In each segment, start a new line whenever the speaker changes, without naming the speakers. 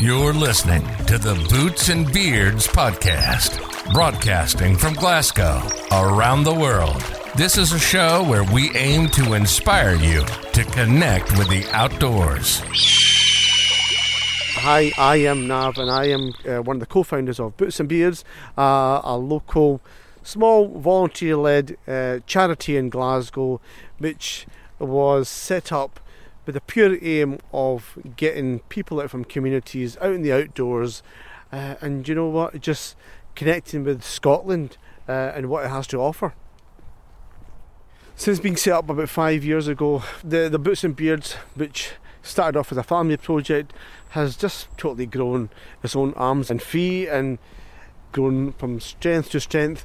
You're listening to the Boots and Beards Podcast, broadcasting from Glasgow around the world. This is a show where we aim to inspire you to connect with the outdoors.
Hi, I am Nav, and I am uh, one of the co founders of Boots and Beards, uh, a local, small, volunteer led uh, charity in Glasgow, which was set up with the pure aim of getting people out from communities out in the outdoors, uh, and you know what, just connecting with Scotland uh, and what it has to offer. Since being set up about five years ago, the, the Boots and Beards, which started off as a family project, has just totally grown its own arms and feet and grown from strength to strength.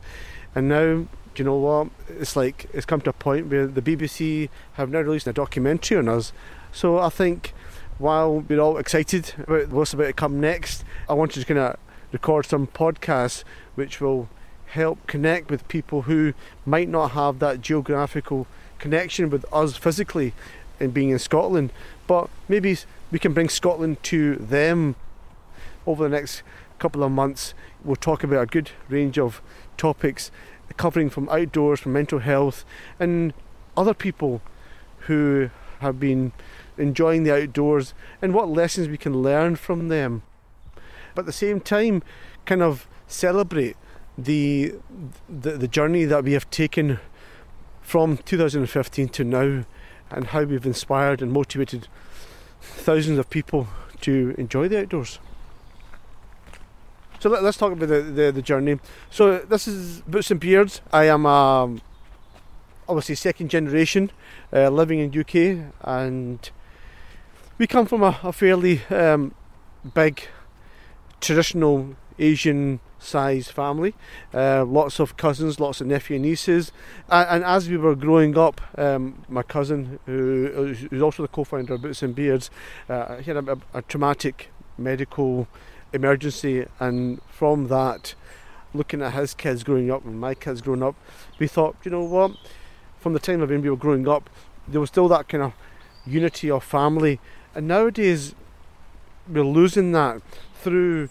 And now do you know what? It's like it's come to a point where the BBC have now released a documentary on us. So I think while we're all excited about what's about to come next, I wanted to kind of record some podcasts which will help connect with people who might not have that geographical connection with us physically in being in Scotland, but maybe we can bring Scotland to them over the next couple of months. We'll talk about a good range of topics covering from outdoors, from mental health, and other people who have been enjoying the outdoors and what lessons we can learn from them. But at the same time, kind of celebrate the, the, the journey that we have taken from 2015 to now and how we've inspired and motivated thousands of people to enjoy the outdoors. So let, us talk about the, the, the, journey. So this is Boots and Beards. I am um, obviously second generation uh, living in UK, and we come from a, a fairly um, big traditional Asian size family. Uh, lots of cousins, lots of nephew and nieces. And, and as we were growing up, um, my cousin, who is also the co-founder of Boots and Beards, uh, he had a, a, a traumatic medical emergency, and from that, looking at his kids growing up and my kids growing up, we thought, you know what, from the time of when we were growing up, there was still that kind of unity of family, and nowadays we're losing that through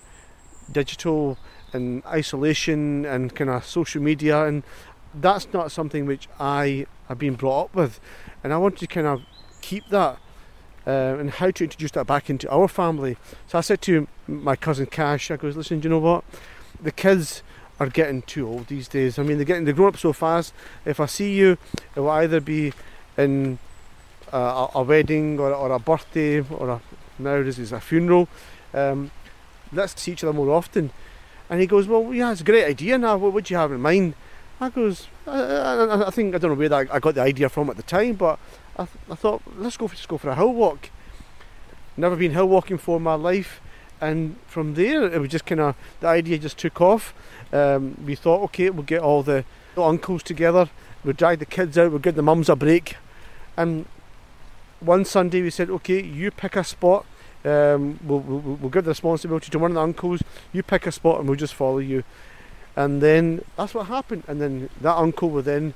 digital and isolation and kind of social media, and that's not something which I have been brought up with, and I want to kind of keep that uh, and how to introduce that back into our family. So I said to my cousin Cash, I goes, listen, do you know what? The kids are getting too old these days. I mean, they're getting they're growing up so fast. If I see you, it will either be in a, a wedding or, or, a birthday or a, nowadays it's a funeral. Um, let's see each other more often. And he goes, well, yeah, it's a great idea. Now, what would you have in mind? I goes, I, I, I think I don't know where that I got the idea from at the time, but I, th- I thought let's go for, just go for a hill walk. Never been hill walking for my life, and from there it was just kind of the idea just took off. Um, we thought, okay, we'll get all the, uncles together, we'll drag the kids out, we'll give the mums a break, and one Sunday we said, okay, you pick a spot. Um, we'll, we'll, we'll give the responsibility to one of the uncles. You pick a spot, and we'll just follow you. And then that's what happened. And then that uncle will then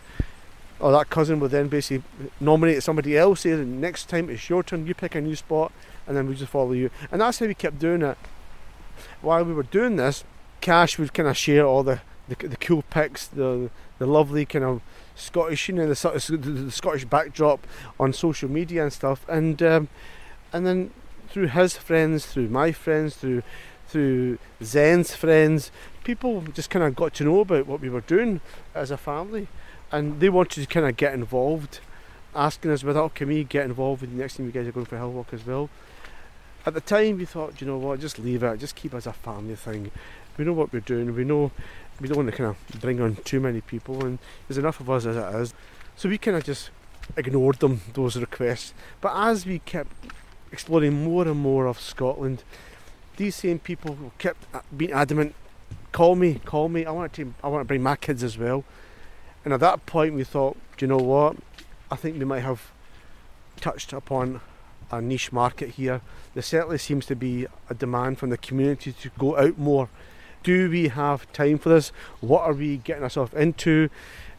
or that cousin would then basically nominate somebody else. Say, next time it's your turn, you pick a new spot, and then we just follow you. And that's how we kept doing it. While we were doing this, Cash would kind of share all the, the, the cool pics, the the lovely kind of Scottish, you know, the, the Scottish backdrop on social media and stuff. And um, and then through his friends, through my friends, through through Zen's friends, people just kind of got to know about what we were doing as a family and they wanted to kind of get involved, asking us whether, oh, can we get involved with the next time you guys are going for hill walk as well. At the time, we thought, you know what, just leave it, just keep it as a family thing. We know what we're doing, we know we don't want to kind of bring on too many people, and there's enough of us as it is. So we kind of just ignored them, those requests. But as we kept exploring more and more of Scotland, these same people kept uh, being adamant, call me, call me, I want to, I want to bring my kids as well. And at that point, we thought, do you know what? I think we might have touched upon a niche market here. There certainly seems to be a demand from the community to go out more. Do we have time for this? What are we getting ourselves into?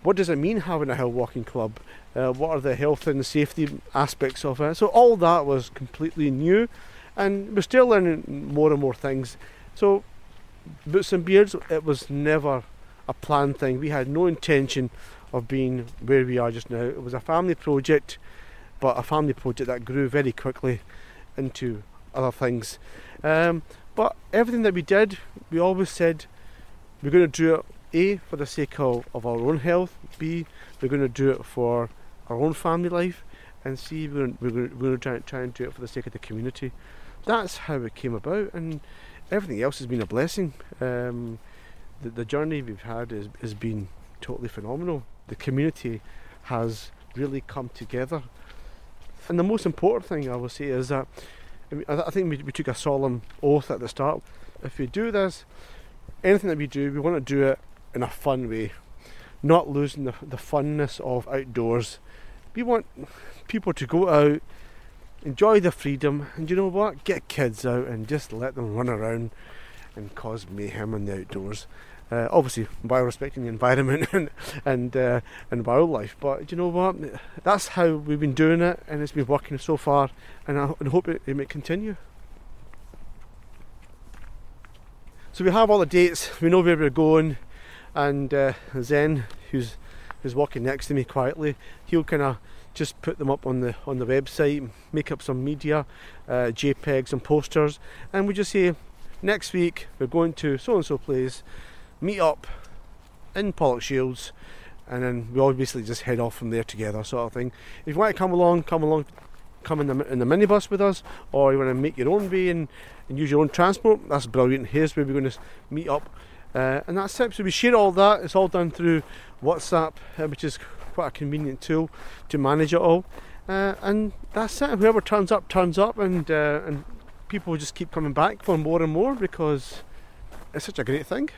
What does it mean having a hill walking club? Uh, what are the health and safety aspects of it? So all that was completely new, and we're still learning more and more things. So, Boots and Beards, it was never a planned thing. We had no intention of being where we are just now. It was a family project, but a family project that grew very quickly into other things. Um, but everything that we did, we always said we're going to do it A for the sake of, of our own health, B we're going to do it for our own family life, and C we're, we're, we're going to try, try and do it for the sake of the community. That's how it came about, and everything else has been a blessing. Um, the, the journey we've had is, has been totally phenomenal. The community has really come together. And the most important thing I will say is that I, think we, we took a solemn oath at the start. If we do this, anything that we do, we want to do it in a fun way, not losing the, the funness of outdoors. We want people to go out, enjoy the freedom, and you know what? Get kids out and just let them run around and cause mayhem in the outdoors. Uh, obviously, by respecting the environment and and uh, and wildlife. But you know what? That's how we've been doing it, and it's been working so far. And I and hope it, it may continue. So we have all the dates. We know where we're going, and uh, Zen, who's who's walking next to me quietly, he'll kind of just put them up on the on the website, make up some media, uh, JPEGs and posters, and we just say next week we're going to so and so place meet up in Pollokshields, and then we basically just head off from there together, sort of thing. If you want to come along, come along, come in the, in the minibus with us, or you want to make your own way and, and use your own transport, that's brilliant. Here's where we're going to meet up, uh, and that's it. So we share all that. It's all done through WhatsApp, uh, which is quite a convenient tool to manage it all. Uh, and that's it. Whoever turns up, turns up, and uh, and people just keep coming back for more and more because it's such a great thing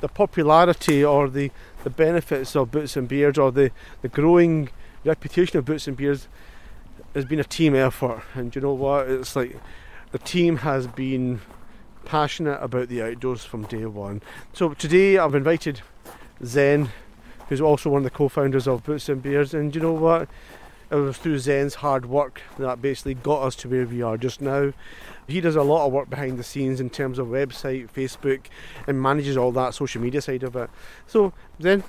the popularity or the, the benefits of Boots and Beards or the, the growing reputation of Boots and Beards has been a team effort. And you know what? It's like the team has been passionate about the outdoors from day one. So today I've invited Zen, who's also one of the co-founders of Boots and Beards, and you know what? It was through Zen's hard work that basically got us to where we are just now. He does a lot of work behind the scenes in terms of website, Facebook, and manages all that social media side of it. So, Zen.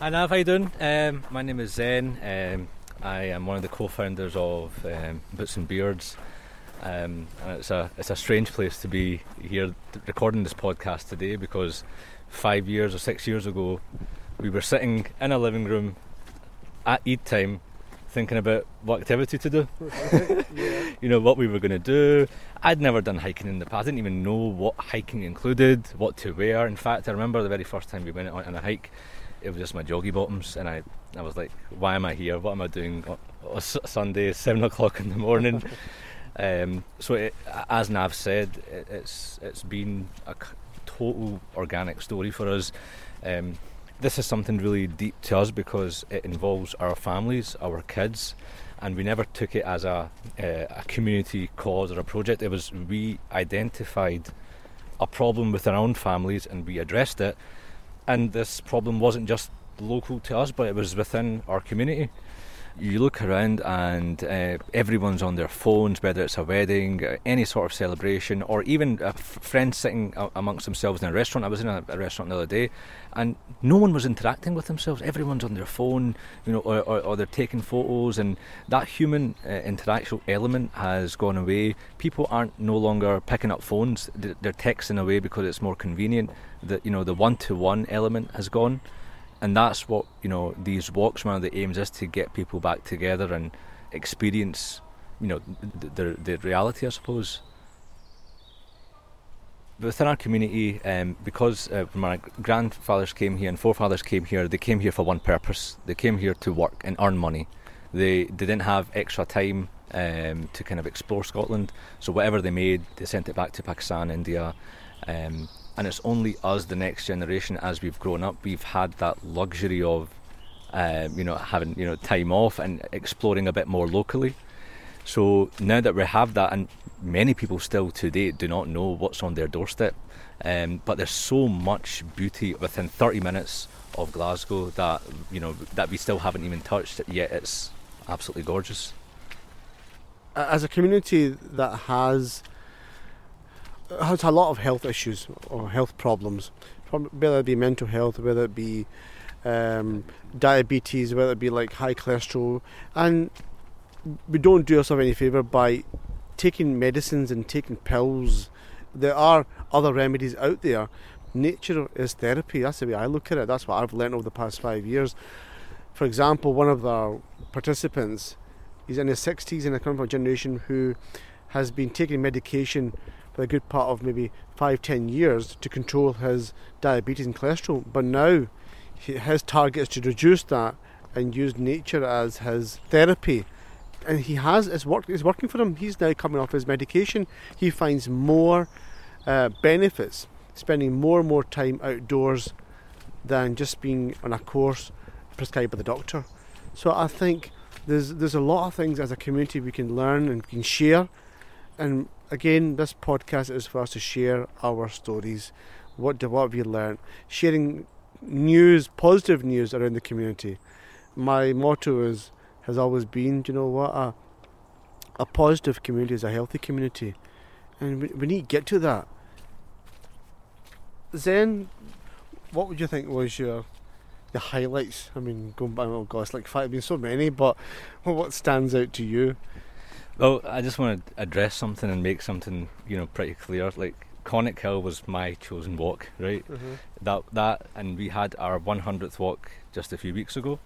Hi Nav, how you doing? Um, my name is Zen. Um, I am one of the co-founders of um, Boots and Beards. Um, and it's a it's a strange place to be here recording this podcast today because five years or six years ago we were sitting in a living room at Eid time thinking about what activity to do. yeah. You know what we were going to do. I'd never done hiking in the past. I didn't even know what hiking included, what to wear. In fact, I remember the very first time we went on a hike, it was just my joggy bottoms, and I, I was like, "Why am I here? What am I doing on a Sunday, seven o'clock in the morning?" um, so, it, as Nav said, it, it's it's been a total organic story for us. Um, this is something really deep to us because it involves our families, our kids, and we never took it as a, uh, a community cause or a project. It was we identified a problem with our own families and we addressed it. And this problem wasn't just local to us, but it was within our community you look around and uh, everyone's on their phones, whether it's a wedding, uh, any sort of celebration, or even friends sitting amongst themselves in a restaurant. I was in a, a, restaurant the other day, and no one was interacting with themselves. Everyone's on their phone, you know, or, or, or they're taking photos, and that human uh, element has gone away. People aren't no longer picking up phones; they're texting away because it's more convenient. That you know, the one-to-one element has gone and that's what you know these walks one of the aims is to get people back together and experience you know the, the, the reality I suppose. Within our community um, because uh, my grandfathers came here and forefathers came here they came here for one purpose. They came here to work and earn money. They, they didn't have extra time um, to kind of explore Scotland. So whatever they made they sent it back to Pakistan India um, and it's only us, the next generation, as we've grown up, we've had that luxury of, um, you know, having you know time off and exploring a bit more locally. So now that we have that, and many people still today do not know what's on their doorstep, um, but there's so much beauty within 30 minutes of Glasgow that you know that we still haven't even touched yet. It's absolutely gorgeous.
as a community that has has a lot of health issues or health problems, whether it be mental health, whether it be um, diabetes, whether it be like high cholesterol, and we don't do ourselves any favour by taking medicines and taking pills. There are other remedies out there. Nature is therapy. That's the way I look at it. That's what I've learned over the past five years. For example, one of our participants, he's in his 60s in a current generation who has been taking medication for a good part of maybe five, ten years to control his diabetes and cholesterol. But now his target is to reduce that and use nature as his therapy. And he has it's work it's working for him. He's now coming off his medication. He finds more uh, benefits spending more and more time outdoors than just being on a course prescribed by the doctor. So I think there's there's a lot of things as a community we can learn and we can share. And again, this podcast is for us to share our stories. What do what we learned, sharing news, positive news around the community. My motto is has always been, you know what, a, a positive community is a healthy community, and we, we need to get to that. Zen, what would you think was your the highlights? I mean, going by oh gosh, like five, been so many, but what stands out to you?
Well, I just want to address something and make something, you know, pretty clear. Like Conic Hill was my chosen walk, right? Mm-hmm. That that, and we had our 100th walk just a few weeks ago.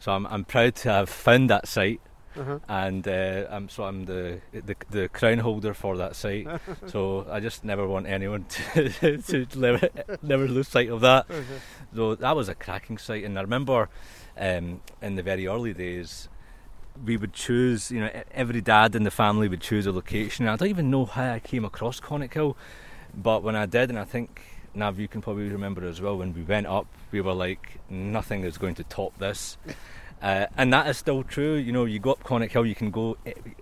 So I'm I'm proud to have found that site, uh-huh. and uh, I'm so I'm the, the the crown holder for that site. so I just never want anyone to to never, never lose sight of that. Uh-huh. So that was a cracking site, and I remember um, in the very early days we would choose, you know, every dad in the family would choose a location. I don't even know how I came across Conic Hill, but when I did, and I think Nav, you can probably remember as well, when we went up, we were like, nothing is going to top this. Uh, and that is still true. You know, you go up Conic Hill, you can go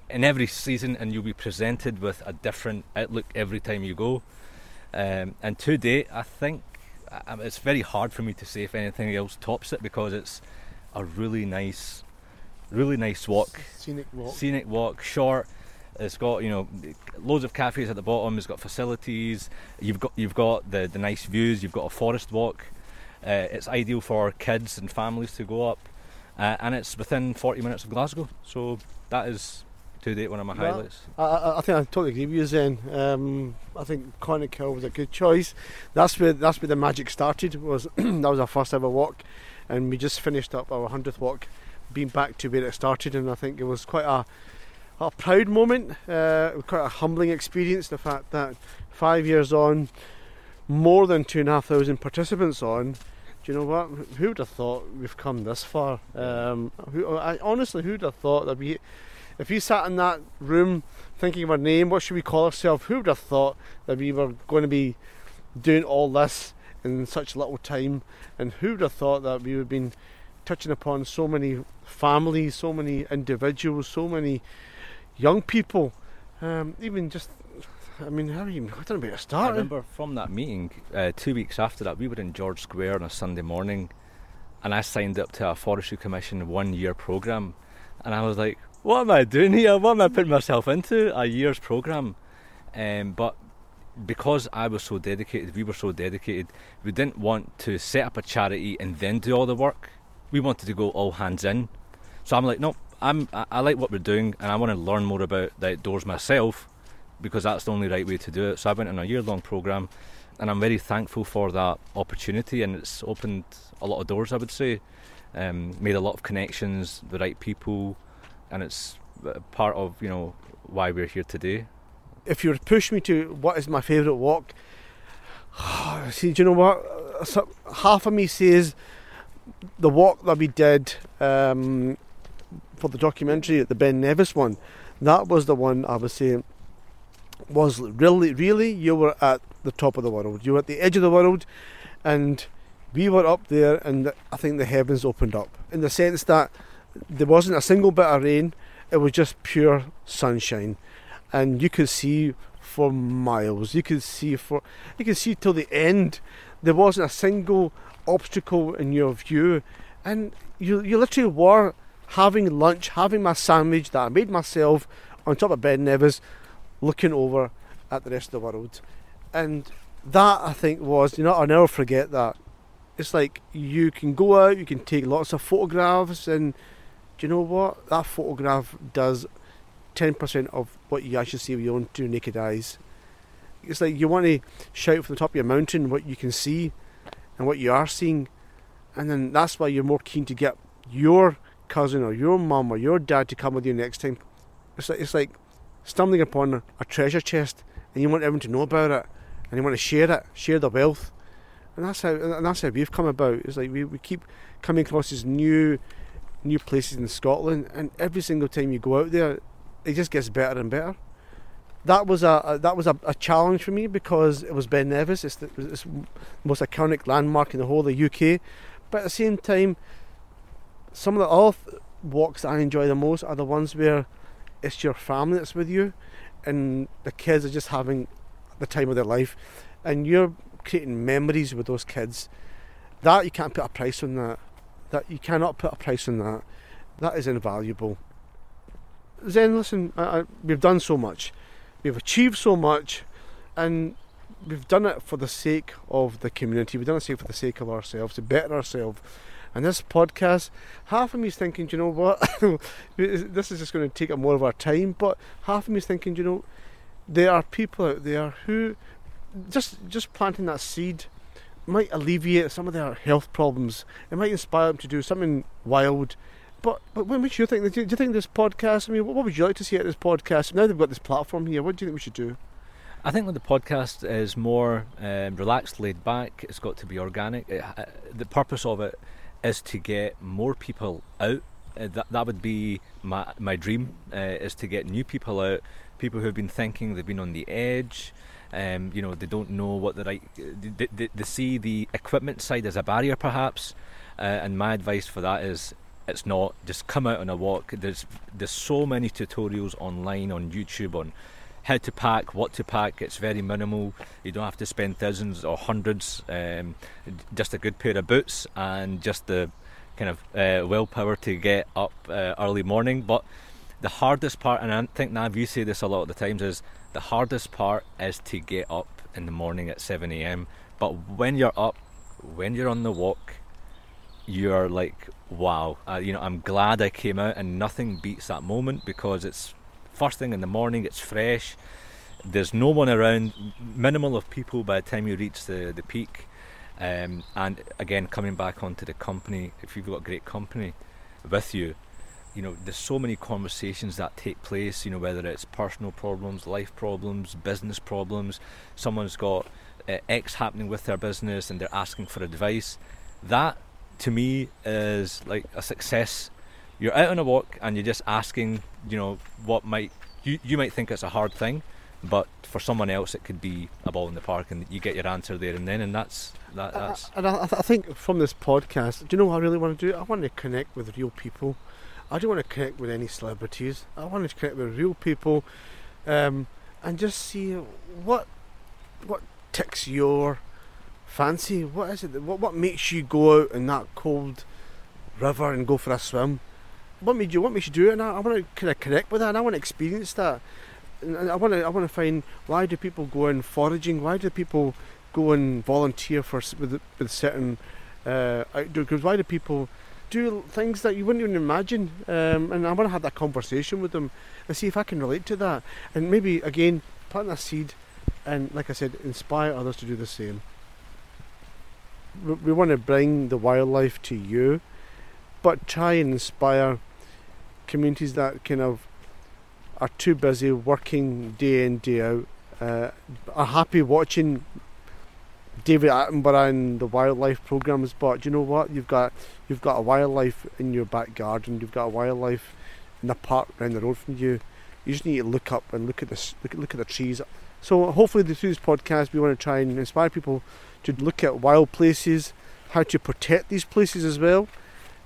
in every season and you'll be presented with a different outlook every time you go. Um, and to date, I think it's very hard for me to say if anything else tops it because it's a really nice, really nice walk.
Scenic walk.
Scenic walk, short. It's got you know loads of cafes at the bottom. It's got facilities. You've got you've got the, the nice views. You've got a forest walk. Uh, it's ideal for kids and families to go up, uh, and it's within 40 minutes of Glasgow. So that is to date one of my well, highlights.
I, I, think I totally agree with you, Zen. Um, I think Conic Hill was a good choice. That's where that's where the magic started. Was that was our first ever walk, and we just finished up our hundredth walk, being back to where it started, and I think it was quite a a proud moment, uh, quite a humbling experience. The fact that five years on, more than two and a half thousand participants on. Do you know what? Who would have thought we've come this far? Um, who, I, honestly, who would have thought that we, if you sat in that room thinking of our name, what should we call ourselves? Who would have thought that we were going to be doing all this in such little time? And who would have thought that we would have been touching upon so many families, so many individuals, so many young people, um, even just. I mean, how even, I don't know where to start.
I remember from that meeting, uh, two weeks after that, we were in George Square on a Sunday morning, and I signed up to a Forestry Commission one year programme. And I was like, what am I doing here? What am I putting myself into? A year's programme. Um, but because I was so dedicated, we were so dedicated, we didn't want to set up a charity and then do all the work. We wanted to go all hands in. So I'm like, no, I'm I, I like what we're doing, and I want to learn more about the outdoors myself because that's the only right way to do it. So I went on a year-long program, and I'm very thankful for that opportunity, and it's opened a lot of doors. I would say, um, made a lot of connections, the right people, and it's part of you know why we're here today.
If you were to push me to what is my favourite walk, see, do you know what? Half of me says the walk that we did um, for the documentary, the Ben Nevis one, that was the one I was saying was really, really, you were at the top of the world. You were at the edge of the world, and we were up there, and I think the heavens opened up in the sense that there wasn't a single bit of rain, it was just pure sunshine, and you could see for miles. You could see for you could see till the end. There wasn't a single obstacle in your view, and you you literally were having lunch, having my sandwich that I made myself on top of Ben Nevis, looking over at the rest of the world. And that I think was, you know, I'll never forget that. It's like you can go out, you can take lots of photographs, and do you know what? That photograph does 10% of what you actually see with your own two naked eyes. It's like you want to shout from the top of your mountain what you can see and what you are seeing, and then that's why you're more keen to get your cousin or your mum or your dad to come with you next time. It's like, it's like stumbling upon a, treasure chest and you want everyone to know about it and you want to share it, share the wealth. And that's how and that's how we've come about. It's like we, we keep coming across these new new places in Scotland and every single time you go out there it just gets better and better. That was a, a that was a, a, challenge for me because it was Ben Nevis. It's the, it's the most iconic landmark in the whole of the UK, but at the same time, some of the other walks that I enjoy the most are the ones where it's your family that's with you, and the kids are just having the time of their life, and you're creating memories with those kids. That you can't put a price on that. That you cannot put a price on that. That is invaluable. Then listen, I, I, we've done so much, we've achieved so much, and we've done it for the sake of the community. We've done it for the sake of ourselves, to better ourselves. And this podcast, half of me is thinking, you know what, this is just going to take up more of our time. But half of me is thinking, you know, there are people out there who just just planting that seed might alleviate some of their health problems. It might inspire them to do something wild. But but what makes you think? Do you think this podcast? I mean, what would you like to see at this podcast? Now they've got this platform here. What do you think we should do?
I think when the podcast is more um, relaxed, laid back. It's got to be organic. It, uh, the purpose of it is to get more people out. Uh, that that would be my my dream uh, is to get new people out, people who have been thinking they've been on the edge. Um, you know, they don't know what the right. They, they, they see the equipment side as a barrier, perhaps. Uh, and my advice for that is, it's not. Just come out on a walk. There's there's so many tutorials online on YouTube on how to pack, what to pack. It's very minimal. You don't have to spend thousands or hundreds. Um, just a good pair of boots and just the kind of uh, willpower to get up uh, early morning. But the hardest part, and I think Nav, you say this a lot of the times, is the hardest part is to get up in the morning at 7 a.m. But when you're up, when you're on the walk, you're like, wow, uh, you know, I'm glad I came out, and nothing beats that moment because it's first thing in the morning, it's fresh. There's no one around, minimal of people by the time you reach the, the peak. Um, and again, coming back onto the company, if you've got great company with you, you know, there's so many conversations that take place, you know, whether it's personal problems, life problems, business problems, someone's got uh, X happening with their business and they're asking for advice. That to me is like a success you're out on a walk and you're just asking, you know, what might you you might think it's a hard thing, but for someone else it could be a ball in the park, and you get your answer there and then, and that's that. That's.
and I, I think from this podcast, do you know what I really want to do? I want to connect with real people. I don't want to connect with any celebrities. I want to connect with real people, um, and just see what what ticks your fancy. What is it? What what makes you go out in that cold river and go for a swim? what made you what makes you do it and I, I want to kind of connect with that and I want to experience that and I want to I want to find why do people go in foraging why do people go and volunteer for with, with certain uh, outdoor groups why do people do things that you wouldn't even imagine um, and I want to have that conversation with them and see if I can relate to that and maybe again plant a seed and like I said inspire others to do the same we, want to bring the wildlife to you but try and inspire communities that kind of are too busy working day in day out uh, are happy watching David Attenborough and the wildlife programs, but you know what? You've got you've got a wildlife in your back garden. You've got a wildlife in the park down the road from you. You just need to look up and look at this, look look at the trees. So hopefully through this podcast, we want to try and inspire people to look at wild places, how to protect these places as well.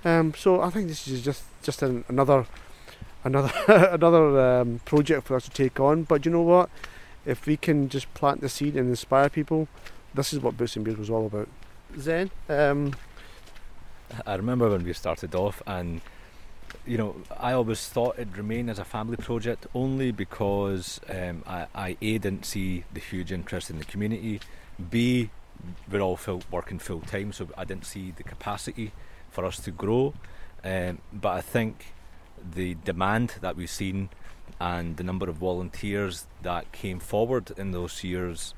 Um, so I think this is just just an, another another another um, project for us to take on. But you know what? If we can just plant the seed and inspire people, this is what Boots and Beards was all about. Zen. Um,
I remember when we started off, and you know, I always thought it'd remain as a family project only because um, I, I a didn't see the huge interest in the community. B, we're all full, working full time, so I didn't see the capacity for us to grow. Um, but I think the demand that we've seen and the number of volunteers that came forward in those years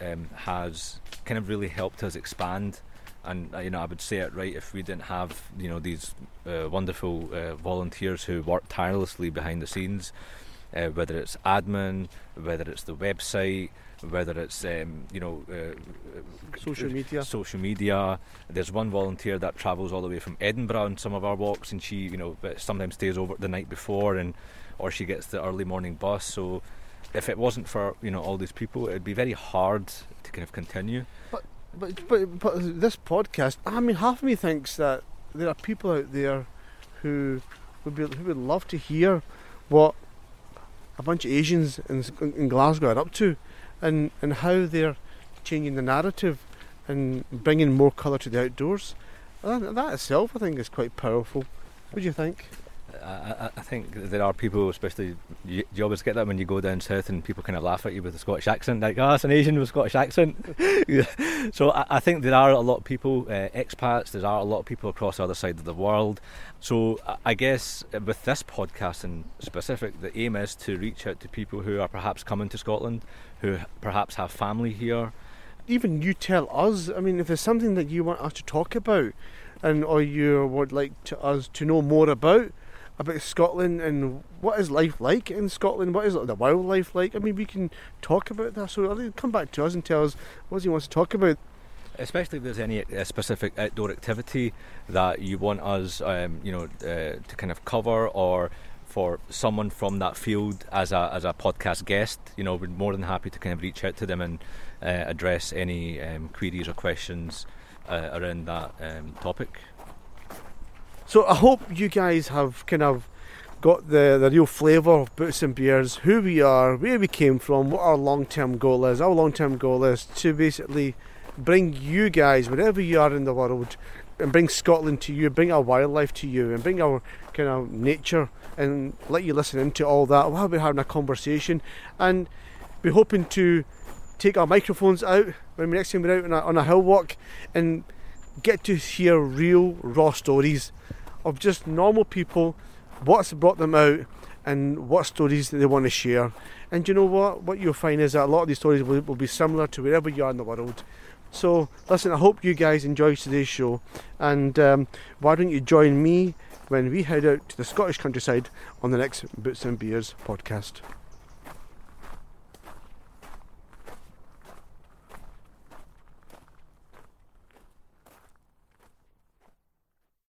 um, has kind of really helped us expand. And uh, you know, I would say it right if we didn't have you know these uh, wonderful uh, volunteers who work tirelessly behind the scenes, uh, whether it's admin, whether it's the website, whether it's um, you know uh,
social media.
Social media. There's one volunteer that travels all the way from Edinburgh on some of our walks, and she you know sometimes stays over the night before, and or she gets the early morning bus. So if it wasn't for you know all these people, it'd be very hard to kind of continue.
But but but, but this podcast, I mean, half of me thinks that there are people out there who would be who would love to hear what a bunch of Asians in, in Glasgow are up to, and and how they're changing the narrative and bringing more colour to the outdoors. That, that itself, I think, is quite powerful. What do you think?
I, I, think there are people, especially you, you, always get that when you go down south and people kind of laugh at you with a Scottish accent, like, oh, it's an Asian with a Scottish accent. so I, I, think there are a lot of people, uh, expats, there are a lot of people across the other side of the world. So I guess with this podcast in specific, the aim is to reach out to people who are perhaps coming to Scotland, who perhaps have family here.
Even you tell us, I mean, if there's something that you want us to talk about, and or you would like to us to know more about, about Scotland and what is life like in Scotland? What is the wildlife like? I mean, we can talk about that. So come back to us and tell us what he wants to talk about.
Especially if there's any uh, specific outdoor activity that you want us, um, you know, uh, to kind of cover, or for someone from that field as a as a podcast guest, you know, we're more than happy to kind of reach out to them and uh, address any um, queries or questions uh, around that um, topic.
So I hope you guys have kind of got the, the real flavour of Boots and Beards, who we are, where we came from, what our long term goal is. Our long term goal is to basically bring you guys, wherever you are in the world, and bring Scotland to you, bring our wildlife to you, and bring our kind of nature and let you listen into all that while we're having a conversation. And we're hoping to take our microphones out when we next time we're out on a, on a hill walk and get to hear real raw stories of just normal people, what's brought them out, and what stories they want to share. And you know what? What you'll find is that a lot of these stories will, will be similar to wherever you are in the world. So, listen, I hope you guys enjoy today's show. And um, why don't you join me when we head out to the Scottish countryside on the next Boots and Beards podcast?